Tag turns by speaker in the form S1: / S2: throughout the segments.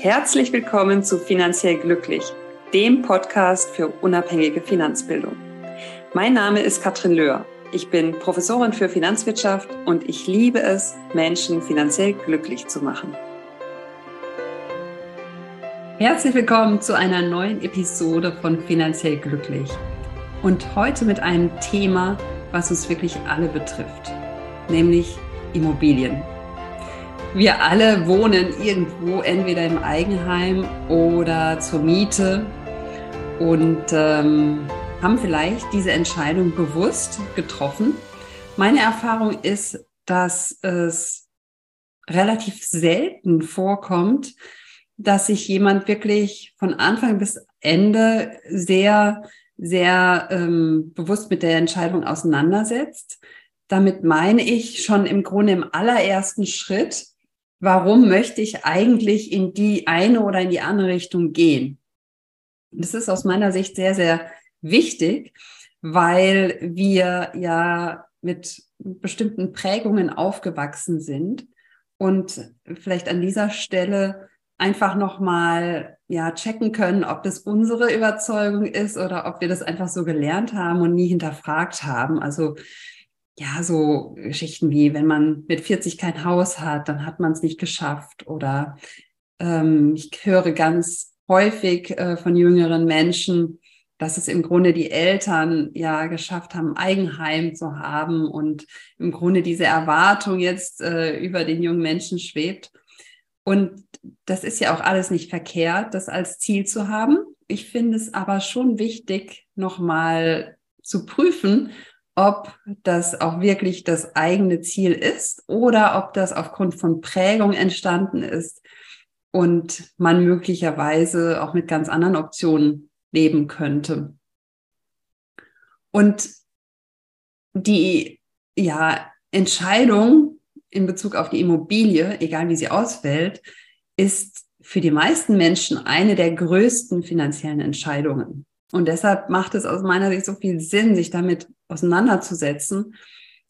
S1: Herzlich willkommen zu Finanziell Glücklich, dem Podcast für unabhängige Finanzbildung. Mein Name ist Katrin Löhr. Ich bin Professorin für Finanzwirtschaft und ich liebe es, Menschen finanziell glücklich zu machen. Herzlich willkommen zu einer neuen Episode von Finanziell Glücklich. Und heute mit einem Thema, was uns wirklich alle betrifft, nämlich Immobilien. Wir alle wohnen irgendwo entweder im Eigenheim oder zur Miete und ähm, haben vielleicht diese Entscheidung bewusst getroffen. Meine Erfahrung ist, dass es relativ selten vorkommt, dass sich jemand wirklich von Anfang bis Ende sehr, sehr ähm, bewusst mit der Entscheidung auseinandersetzt. Damit meine ich schon im Grunde im allerersten Schritt warum möchte ich eigentlich in die eine oder in die andere Richtung gehen? Das ist aus meiner Sicht sehr, sehr wichtig, weil wir ja mit bestimmten Prägungen aufgewachsen sind und vielleicht an dieser Stelle einfach nochmal ja checken können, ob das unsere Überzeugung ist oder ob wir das einfach so gelernt haben und nie hinterfragt haben. Also ja, so Geschichten wie, wenn man mit 40 kein Haus hat, dann hat man es nicht geschafft. Oder ähm, ich höre ganz häufig äh, von jüngeren Menschen, dass es im Grunde die Eltern ja geschafft haben, Eigenheim zu haben und im Grunde diese Erwartung jetzt äh, über den jungen Menschen schwebt. Und das ist ja auch alles nicht verkehrt, das als Ziel zu haben. Ich finde es aber schon wichtig, nochmal zu prüfen, ob das auch wirklich das eigene Ziel ist oder ob das aufgrund von Prägung entstanden ist und man möglicherweise auch mit ganz anderen Optionen leben könnte. Und die ja, Entscheidung in Bezug auf die Immobilie, egal wie sie ausfällt, ist für die meisten Menschen eine der größten finanziellen Entscheidungen. Und deshalb macht es aus meiner Sicht so viel Sinn, sich damit auseinanderzusetzen.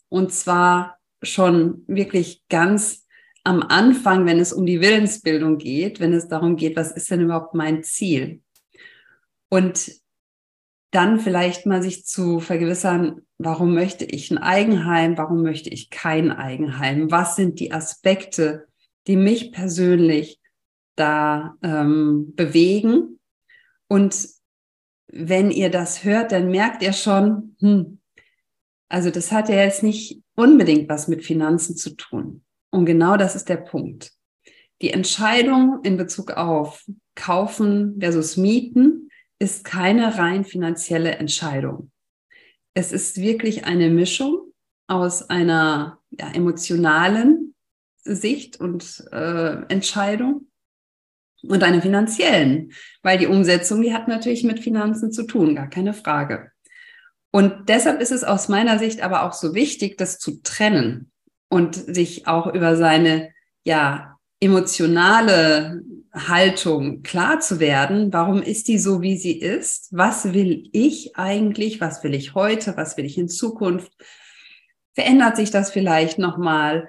S1: Und zwar schon wirklich ganz am Anfang, wenn es um die Willensbildung geht, wenn es darum geht, was ist denn überhaupt mein Ziel? Und dann vielleicht mal sich zu vergewissern, warum möchte ich ein Eigenheim, warum möchte ich kein Eigenheim? Was sind die Aspekte, die mich persönlich da ähm, bewegen? Und wenn ihr das hört, dann merkt ihr schon, hm, also das hat ja jetzt nicht unbedingt was mit Finanzen zu tun. Und genau das ist der Punkt. Die Entscheidung in Bezug auf Kaufen versus Mieten ist keine rein finanzielle Entscheidung. Es ist wirklich eine Mischung aus einer ja, emotionalen Sicht und äh, Entscheidung und einer finanziellen, weil die Umsetzung, die hat natürlich mit Finanzen zu tun, gar keine Frage. Und deshalb ist es aus meiner Sicht aber auch so wichtig, das zu trennen und sich auch über seine, ja, emotionale Haltung klar zu werden. Warum ist die so, wie sie ist? Was will ich eigentlich? Was will ich heute? Was will ich in Zukunft? Verändert sich das vielleicht nochmal?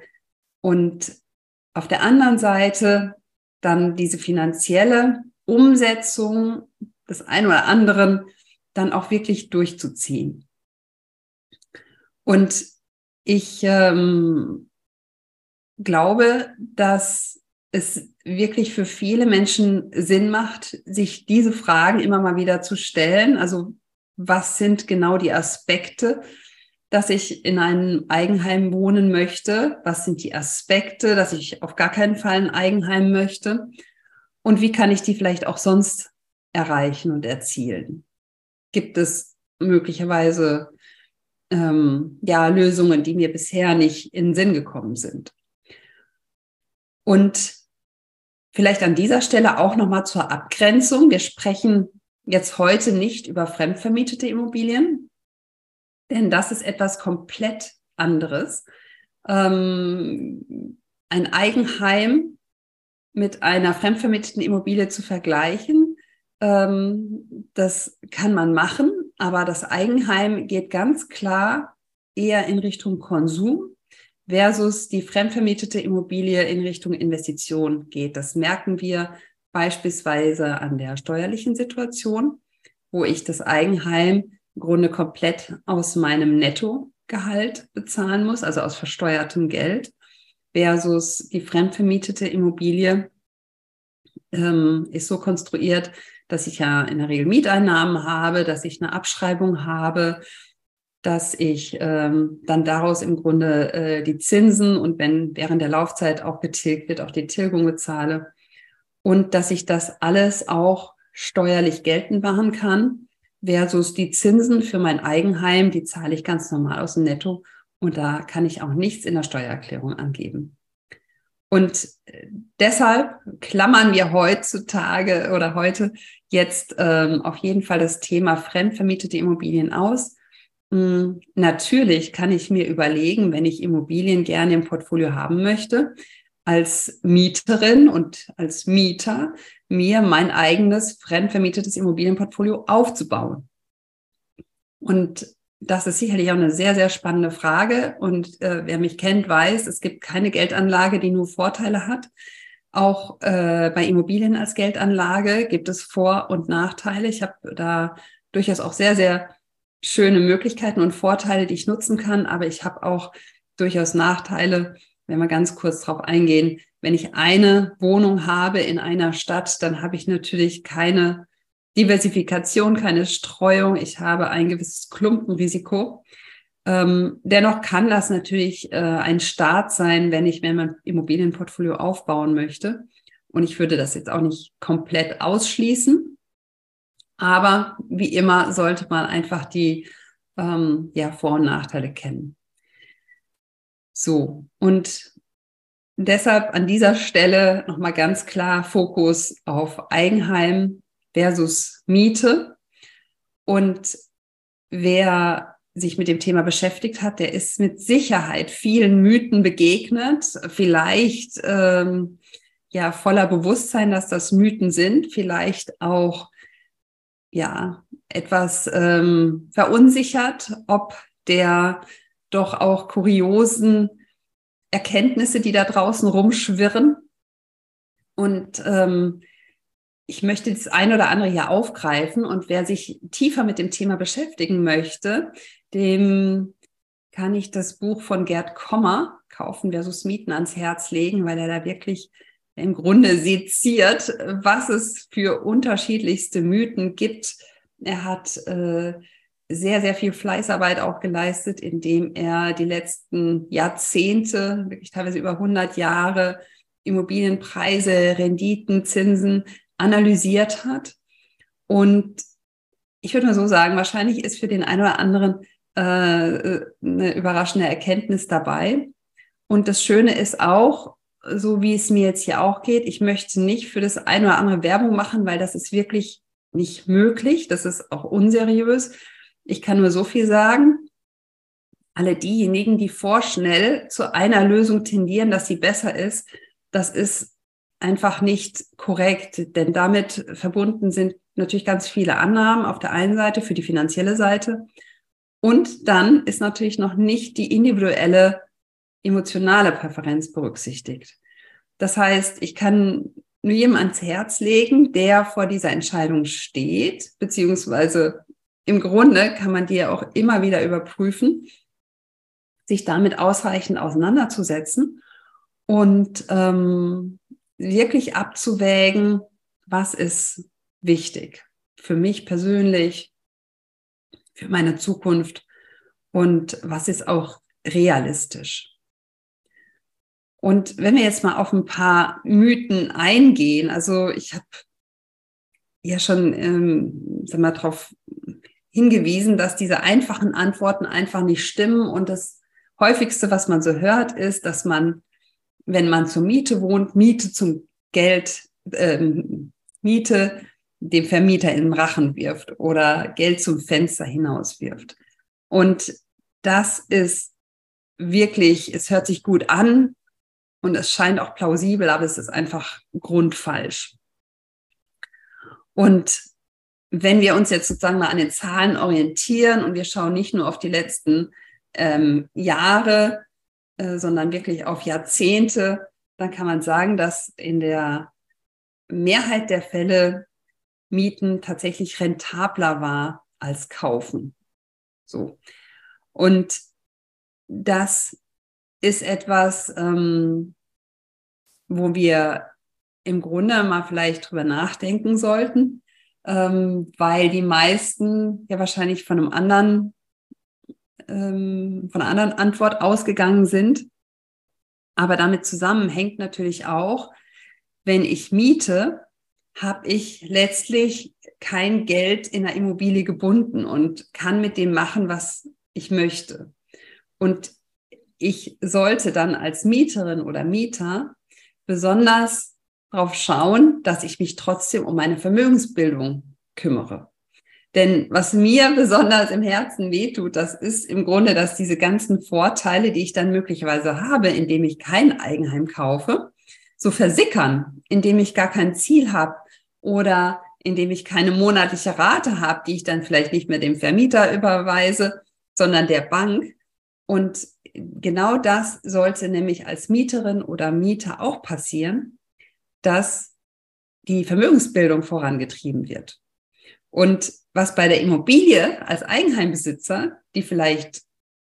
S1: Und auf der anderen Seite dann diese finanzielle Umsetzung des einen oder anderen dann auch wirklich durchzuziehen. Und ich ähm, glaube, dass es wirklich für viele Menschen Sinn macht, sich diese Fragen immer mal wieder zu stellen. Also was sind genau die Aspekte, dass ich in einem Eigenheim wohnen möchte? Was sind die Aspekte, dass ich auf gar keinen Fall ein Eigenheim möchte? Und wie kann ich die vielleicht auch sonst erreichen und erzielen? Gibt es möglicherweise ähm, ja Lösungen, die mir bisher nicht in den Sinn gekommen sind? Und vielleicht an dieser Stelle auch nochmal zur Abgrenzung. Wir sprechen jetzt heute nicht über fremdvermietete Immobilien, denn das ist etwas komplett anderes. Ähm, ein Eigenheim mit einer fremdvermieteten Immobilie zu vergleichen, ähm, das kann man machen, aber das Eigenheim geht ganz klar eher in Richtung Konsum versus die fremdvermietete Immobilie in Richtung Investition geht. Das merken wir beispielsweise an der steuerlichen Situation, wo ich das Eigenheim im Grunde komplett aus meinem Nettogehalt bezahlen muss, also aus versteuertem Geld, versus die fremdvermietete Immobilie ähm, ist so konstruiert, dass ich ja in der Regel Mieteinnahmen habe, dass ich eine Abschreibung habe, dass ich ähm, dann daraus im Grunde äh, die Zinsen und wenn während der Laufzeit auch getilgt wird, auch die Tilgung bezahle und dass ich das alles auch steuerlich geltend machen kann versus die Zinsen für mein Eigenheim, die zahle ich ganz normal aus dem Netto und da kann ich auch nichts in der Steuererklärung angeben. Und äh, deshalb klammern wir heutzutage oder heute jetzt ähm, auf jeden Fall das Thema fremdvermietete Immobilien aus. Mhm, natürlich kann ich mir überlegen, wenn ich Immobilien gerne im Portfolio haben möchte, als Mieterin und als Mieter mir mein eigenes fremdvermietetes Immobilienportfolio aufzubauen. Und das ist sicherlich auch eine sehr, sehr spannende Frage. Und äh, wer mich kennt, weiß, es gibt keine Geldanlage, die nur Vorteile hat. Auch äh, bei Immobilien als Geldanlage gibt es Vor- und Nachteile. Ich habe da durchaus auch sehr, sehr schöne Möglichkeiten und Vorteile, die ich nutzen kann. Aber ich habe auch durchaus Nachteile, wenn wir ganz kurz darauf eingehen, wenn ich eine Wohnung habe in einer Stadt, dann habe ich natürlich keine Diversifikation, keine Streuung. Ich habe ein gewisses Klumpenrisiko. Ähm, dennoch kann das natürlich äh, ein Start sein, wenn ich mir mein Immobilienportfolio aufbauen möchte. Und ich würde das jetzt auch nicht komplett ausschließen. Aber wie immer sollte man einfach die ähm, ja, Vor- und Nachteile kennen. So, und deshalb an dieser Stelle nochmal ganz klar Fokus auf Eigenheim versus Miete. Und wer sich mit dem Thema beschäftigt hat, der ist mit Sicherheit vielen Mythen begegnet, vielleicht ähm, ja voller Bewusstsein, dass das Mythen sind, vielleicht auch ja etwas ähm, verunsichert, ob der doch auch kuriosen Erkenntnisse, die da draußen rumschwirren. Und ähm, ich möchte das eine oder andere hier aufgreifen. Und wer sich tiefer mit dem Thema beschäftigen möchte, dem kann ich das Buch von Gerd Kommer kaufen versus Mieten ans Herz legen, weil er da wirklich im Grunde seziert, was es für unterschiedlichste Mythen gibt. Er hat äh, sehr, sehr viel Fleißarbeit auch geleistet, indem er die letzten Jahrzehnte, wirklich teilweise über 100 Jahre, Immobilienpreise, Renditen, Zinsen analysiert hat. Und ich würde mal so sagen, wahrscheinlich ist für den einen oder anderen äh, eine überraschende Erkenntnis dabei. Und das Schöne ist auch, so wie es mir jetzt hier auch geht, ich möchte nicht für das eine oder andere Werbung machen, weil das ist wirklich nicht möglich. Das ist auch unseriös. Ich kann nur so viel sagen. Alle diejenigen, die vorschnell zu einer Lösung tendieren, dass sie besser ist, das ist einfach nicht korrekt, denn damit verbunden sind natürlich ganz viele Annahmen auf der einen Seite für die finanzielle Seite. Und dann ist natürlich noch nicht die individuelle emotionale Präferenz berücksichtigt. Das heißt, ich kann nur jedem ans Herz legen, der vor dieser Entscheidung steht, beziehungsweise im Grunde kann man die ja auch immer wieder überprüfen, sich damit ausreichend auseinanderzusetzen und ähm, wirklich abzuwägen, was ist wichtig für mich persönlich, für meine Zukunft und was ist auch realistisch. Und wenn wir jetzt mal auf ein paar Mythen eingehen, also ich habe ja schon, ähm, sag mal, darauf hingewiesen, dass diese einfachen Antworten einfach nicht stimmen. Und das häufigste, was man so hört, ist, dass man, wenn man zur Miete wohnt, Miete zum Geld, ähm, Miete dem Vermieter in den Rachen wirft oder Geld zum Fenster hinaus wirft. Und das ist wirklich, es hört sich gut an und es scheint auch plausibel, aber es ist einfach grundfalsch. Und wenn wir uns jetzt sozusagen mal an den Zahlen orientieren und wir schauen nicht nur auf die letzten ähm, Jahre, äh, sondern wirklich auf Jahrzehnte, dann kann man sagen, dass in der Mehrheit der Fälle Mieten tatsächlich rentabler war als kaufen. So. Und das ist etwas, ähm, wo wir im Grunde mal vielleicht drüber nachdenken sollten, ähm, weil die meisten ja wahrscheinlich von einem anderen, ähm, von einer anderen Antwort ausgegangen sind. Aber damit zusammenhängt natürlich auch, wenn ich miete, habe ich letztlich kein Geld in der Immobilie gebunden und kann mit dem machen, was ich möchte. Und ich sollte dann als Mieterin oder Mieter besonders darauf schauen, dass ich mich trotzdem um meine Vermögensbildung kümmere. Denn was mir besonders im Herzen wehtut, das ist im Grunde, dass diese ganzen Vorteile, die ich dann möglicherweise habe, indem ich kein Eigenheim kaufe, so versickern, indem ich gar kein Ziel habe oder indem ich keine monatliche Rate habe, die ich dann vielleicht nicht mehr dem Vermieter überweise, sondern der Bank. Und genau das sollte nämlich als Mieterin oder Mieter auch passieren, dass die Vermögensbildung vorangetrieben wird. Und was bei der Immobilie als Eigenheimbesitzer, die vielleicht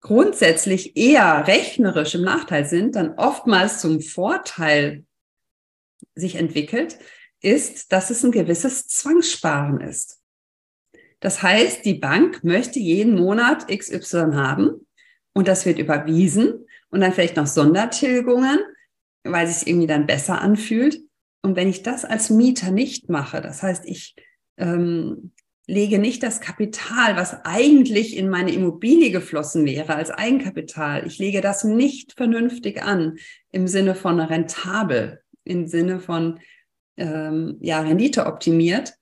S1: grundsätzlich eher rechnerisch im Nachteil sind, dann oftmals zum Vorteil sich entwickelt, ist, dass es ein gewisses Zwangssparen ist. Das heißt, die Bank möchte jeden Monat XY haben und das wird überwiesen und dann vielleicht noch Sondertilgungen, weil es sich irgendwie dann besser anfühlt. Und wenn ich das als Mieter nicht mache, das heißt, ich ähm, lege nicht das Kapital, was eigentlich in meine Immobilie geflossen wäre, als Eigenkapital, ich lege das nicht vernünftig an im Sinne von rentabel, im Sinne von ähm, ja, Rendite optimiert,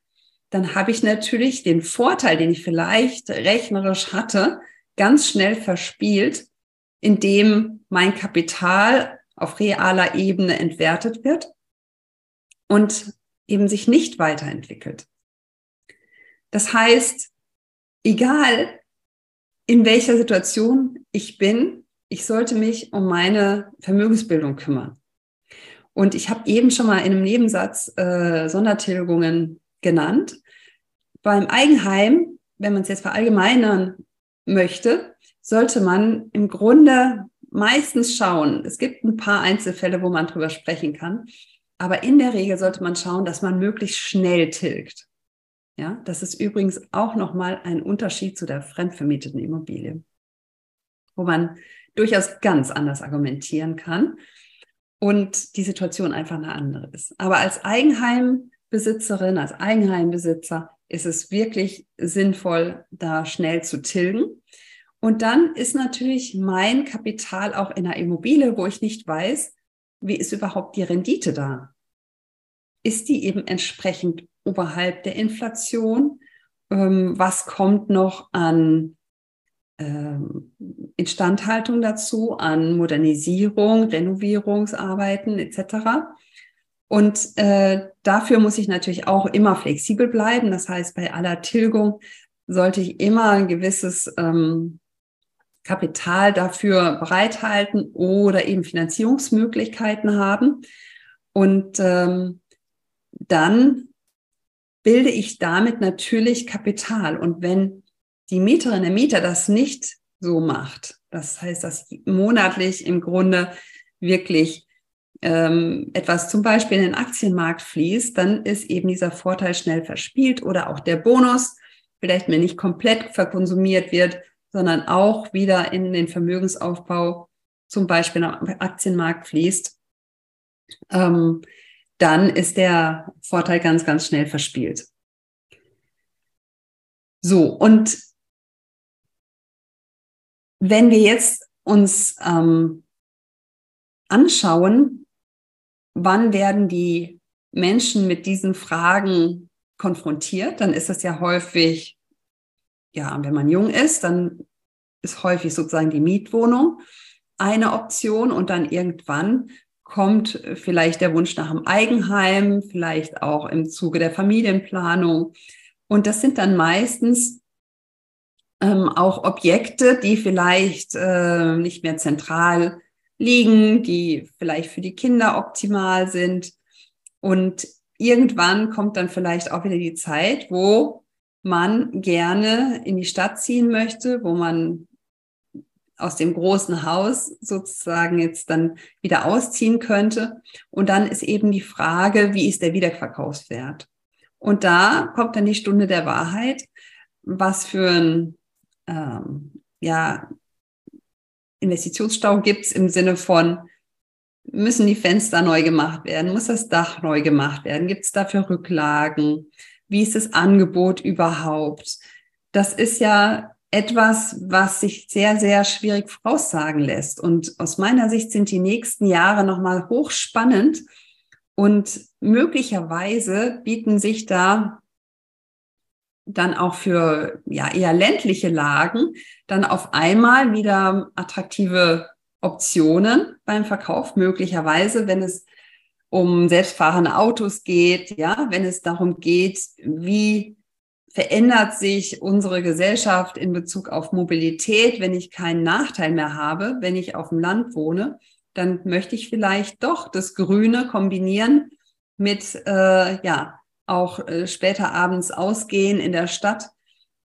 S1: dann habe ich natürlich den Vorteil, den ich vielleicht rechnerisch hatte, ganz schnell verspielt, indem mein Kapital auf realer Ebene entwertet wird und eben sich nicht weiterentwickelt. Das heißt, egal in welcher Situation ich bin, ich sollte mich um meine Vermögensbildung kümmern. Und ich habe eben schon mal in einem Nebensatz äh, Sondertilgungen genannt. Beim Eigenheim, wenn man es jetzt verallgemeinern möchte, sollte man im Grunde meistens schauen. Es gibt ein paar Einzelfälle, wo man drüber sprechen kann. Aber in der Regel sollte man schauen, dass man möglichst schnell tilgt. Ja, das ist übrigens auch nochmal ein Unterschied zu der fremdvermieteten Immobilie, wo man durchaus ganz anders argumentieren kann und die Situation einfach eine andere ist. Aber als Eigenheimbesitzerin, als Eigenheimbesitzer ist es wirklich sinnvoll, da schnell zu tilgen. Und dann ist natürlich mein Kapital auch in einer Immobilie, wo ich nicht weiß, wie ist überhaupt die Rendite da? Ist die eben entsprechend oberhalb der Inflation? Ähm, was kommt noch an ähm, Instandhaltung dazu, an Modernisierung, Renovierungsarbeiten etc. Und äh, dafür muss ich natürlich auch immer flexibel bleiben. Das heißt, bei aller Tilgung sollte ich immer ein gewisses ähm, Kapital dafür bereithalten oder eben Finanzierungsmöglichkeiten haben. Und ähm, dann bilde ich damit natürlich Kapital. Und wenn die Mieterin, der Mieter das nicht so macht, das heißt, dass monatlich im Grunde wirklich ähm, etwas zum Beispiel in den Aktienmarkt fließt, dann ist eben dieser Vorteil schnell verspielt oder auch der Bonus vielleicht mir nicht komplett verkonsumiert wird, sondern auch wieder in den Vermögensaufbau zum Beispiel am Aktienmarkt fließt, ähm, dann ist der Vorteil ganz, ganz schnell verspielt. So, und wenn wir jetzt uns ähm, anschauen, wann werden die Menschen mit diesen Fragen konfrontiert, dann ist das ja häufig, ja, wenn man jung ist, dann ist häufig sozusagen die Mietwohnung eine Option und dann irgendwann kommt vielleicht der Wunsch nach einem Eigenheim, vielleicht auch im Zuge der Familienplanung. Und das sind dann meistens ähm, auch Objekte, die vielleicht äh, nicht mehr zentral liegen, die vielleicht für die Kinder optimal sind. Und irgendwann kommt dann vielleicht auch wieder die Zeit, wo man gerne in die Stadt ziehen möchte, wo man aus dem großen Haus sozusagen jetzt dann wieder ausziehen könnte. Und dann ist eben die Frage, wie ist der Wiederverkaufswert? Und da kommt dann die Stunde der Wahrheit, was für ein ähm, ja, Investitionsstau gibt es im Sinne von, müssen die Fenster neu gemacht werden, muss das Dach neu gemacht werden, gibt es dafür Rücklagen, wie ist das Angebot überhaupt? Das ist ja etwas, was sich sehr, sehr schwierig voraussagen lässt. Und aus meiner Sicht sind die nächsten Jahre nochmal hochspannend und möglicherweise bieten sich da dann auch für ja eher ländliche Lagen dann auf einmal wieder attraktive Optionen beim Verkauf möglicherweise, wenn es um selbstfahrende Autos geht, ja, wenn es darum geht, wie verändert sich unsere Gesellschaft in Bezug auf Mobilität, wenn ich keinen Nachteil mehr habe, wenn ich auf dem Land wohne, dann möchte ich vielleicht doch das Grüne kombinieren mit äh, ja auch äh, später abends ausgehen in der Stadt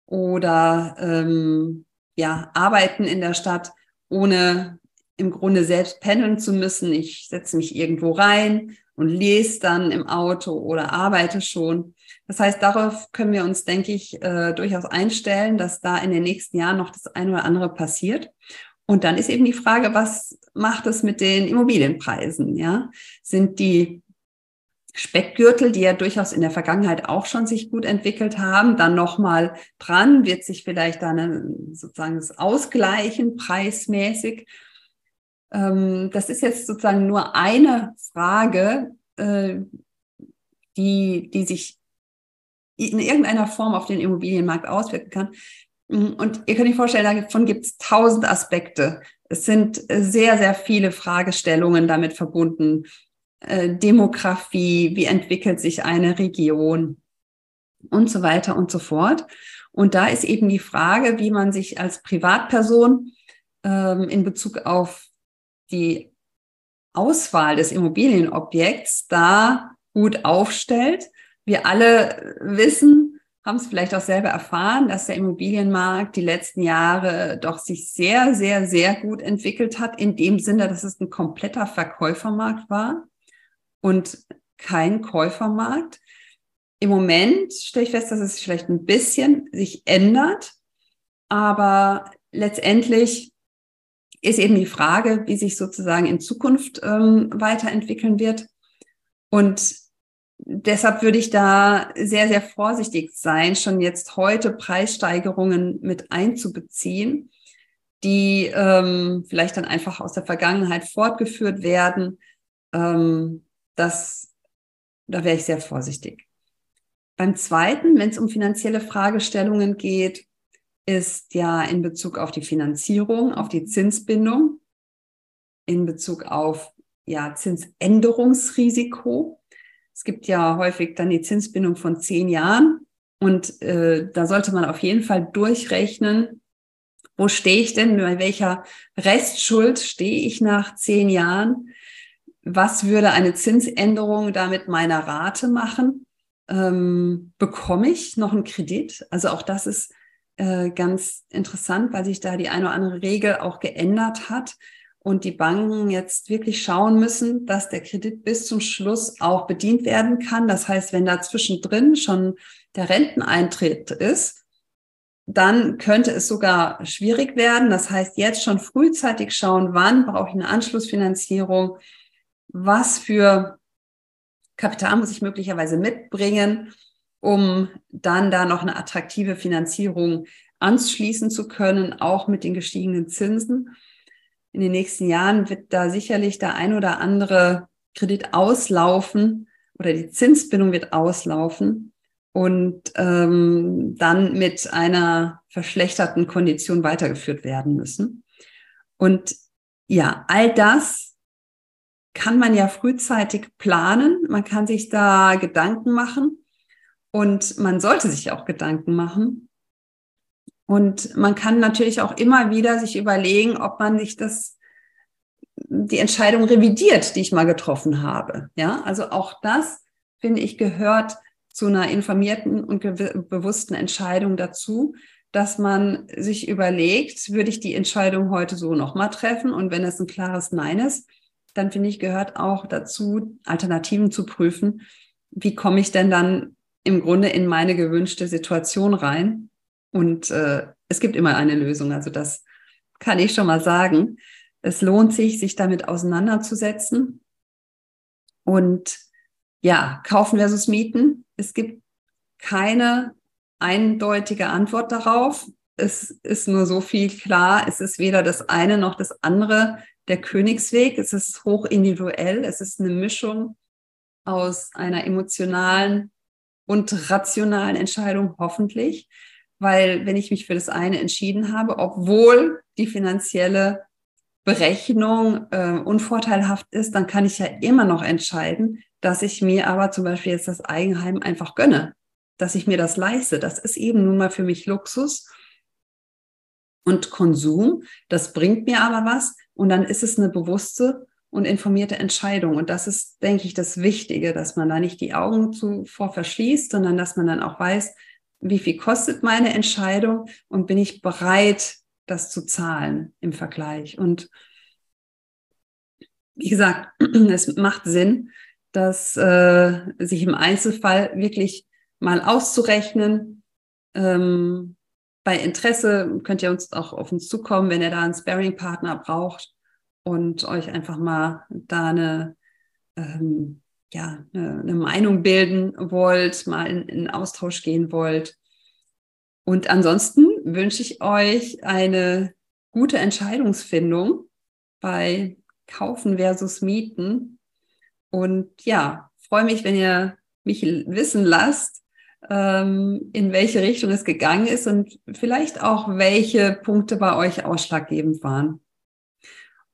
S1: oder ähm, ja arbeiten in der Stadt, ohne im Grunde selbst pendeln zu müssen. Ich setze mich irgendwo rein und lese dann im Auto oder arbeite schon. Das heißt, darauf können wir uns, denke ich, äh, durchaus einstellen, dass da in den nächsten Jahren noch das eine oder andere passiert. Und dann ist eben die Frage, was macht es mit den Immobilienpreisen? Ja, sind die Speckgürtel, die ja durchaus in der Vergangenheit auch schon sich gut entwickelt haben, dann nochmal dran, wird sich vielleicht dann sozusagen das ausgleichen preismäßig. Ähm, das ist jetzt sozusagen nur eine Frage, äh, die, die sich in irgendeiner Form auf den Immobilienmarkt auswirken kann. Mm, und ihr könnt euch vorstellen, davon gibt es tausend Aspekte. Es sind sehr, sehr viele Fragestellungen damit verbunden. Äh, Demografie, wie entwickelt sich eine Region und so weiter und so fort. Und da ist eben die Frage, wie man sich als Privatperson ähm, in Bezug auf die Auswahl des Immobilienobjekts da gut aufstellt wir alle wissen, haben es vielleicht auch selber erfahren, dass der Immobilienmarkt die letzten Jahre doch sich sehr, sehr, sehr gut entwickelt hat, in dem Sinne, dass es ein kompletter Verkäufermarkt war und kein Käufermarkt. Im Moment stelle ich fest, dass es vielleicht ein bisschen sich ändert, aber letztendlich ist eben die Frage, wie sich sozusagen in Zukunft ähm, weiterentwickeln wird. Und deshalb würde ich da sehr, sehr vorsichtig sein, schon jetzt heute Preissteigerungen mit einzubeziehen, die ähm, vielleicht dann einfach aus der Vergangenheit fortgeführt werden. Ähm, das, da wäre ich sehr vorsichtig. Beim zweiten, wenn es um finanzielle Fragestellungen geht, ist ja in Bezug auf die Finanzierung, auf die Zinsbindung, in Bezug auf ja, Zinsänderungsrisiko es gibt ja häufig dann die Zinsbindung von zehn Jahren und äh, da sollte man auf jeden Fall durchrechnen, wo stehe ich denn, bei welcher Restschuld stehe ich nach zehn Jahren? Was würde eine Zinsänderung da mit meiner Rate machen? Ähm, bekomme ich noch einen Kredit? Also auch das ist äh, ganz interessant, weil sich da die eine oder andere Regel auch geändert hat und die Banken jetzt wirklich schauen müssen, dass der Kredit bis zum Schluss auch bedient werden kann. Das heißt, wenn da zwischendrin schon der Renteneintritt ist, dann könnte es sogar schwierig werden. Das heißt, jetzt schon frühzeitig schauen, wann brauche ich eine Anschlussfinanzierung, was für Kapital muss ich möglicherweise mitbringen, um dann da noch eine attraktive Finanzierung anschließen zu können, auch mit den gestiegenen Zinsen in den nächsten Jahren wird da sicherlich der ein oder andere Kredit auslaufen oder die Zinsbindung wird auslaufen und ähm, dann mit einer verschlechterten Kondition weitergeführt werden müssen. Und ja, all das kann man ja frühzeitig planen. Man kann sich da Gedanken machen und man sollte sich auch Gedanken machen. Und man kann natürlich auch immer wieder sich überlegen, ob man sich das, die Entscheidung revidiert, die ich mal getroffen habe. Ja, also auch das finde ich, gehört zu einer informierten und bewussten Entscheidung dazu, dass man sich überlegt, würde ich die Entscheidung heute so nochmal treffen? Und wenn es ein klares Nein ist, dann finde ich, gehört auch dazu, Alternativen zu prüfen. Wie komme ich denn dann im Grunde in meine gewünschte Situation rein? Und äh, es gibt immer eine Lösung. Also das kann ich schon mal sagen. Es lohnt sich, sich damit auseinanderzusetzen. Und ja, kaufen versus mieten. Es gibt keine eindeutige Antwort darauf. Es ist nur so viel klar. Es ist weder das eine noch das andere der Königsweg. Es ist hoch individuell. Es ist eine Mischung aus einer emotionalen und rationalen Entscheidung, hoffentlich. Weil wenn ich mich für das eine entschieden habe, obwohl die finanzielle Berechnung äh, unvorteilhaft ist, dann kann ich ja immer noch entscheiden, dass ich mir aber zum Beispiel jetzt das Eigenheim einfach gönne, dass ich mir das leiste. Das ist eben nun mal für mich Luxus und Konsum. Das bringt mir aber was und dann ist es eine bewusste und informierte Entscheidung. Und das ist, denke ich, das Wichtige, dass man da nicht die Augen zuvor verschließt, sondern dass man dann auch weiß, wie viel kostet meine Entscheidung und bin ich bereit, das zu zahlen im Vergleich. Und wie gesagt, es macht Sinn, dass äh, sich im Einzelfall wirklich mal auszurechnen, ähm, bei Interesse könnt ihr uns auch auf uns zukommen, wenn ihr da einen Sparing-Partner braucht und euch einfach mal da eine, ähm, ja, eine, eine, Meinung bilden wollt, mal in, in Austausch gehen wollt. Und ansonsten wünsche ich euch eine gute Entscheidungsfindung bei Kaufen versus Mieten. Und ja, freue mich, wenn ihr mich wissen lasst, ähm, in welche Richtung es gegangen ist und vielleicht auch, welche Punkte bei euch ausschlaggebend waren.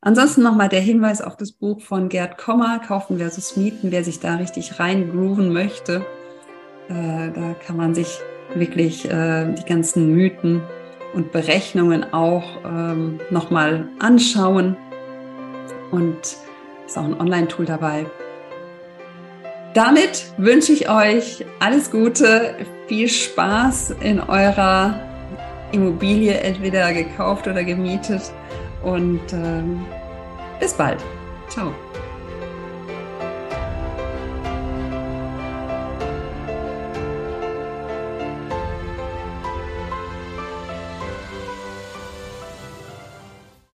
S1: Ansonsten nochmal der Hinweis auf das Buch von Gerd Kommer, Kaufen versus Mieten, wer sich da richtig reingrooven möchte. Äh, da kann man sich wirklich äh, die ganzen Mythen und Berechnungen auch ähm, nochmal anschauen. Und ist auch ein Online-Tool dabei. Damit wünsche ich euch alles Gute, viel Spaß in eurer Immobilie, entweder gekauft oder gemietet. Und ähm, bis bald. Ciao.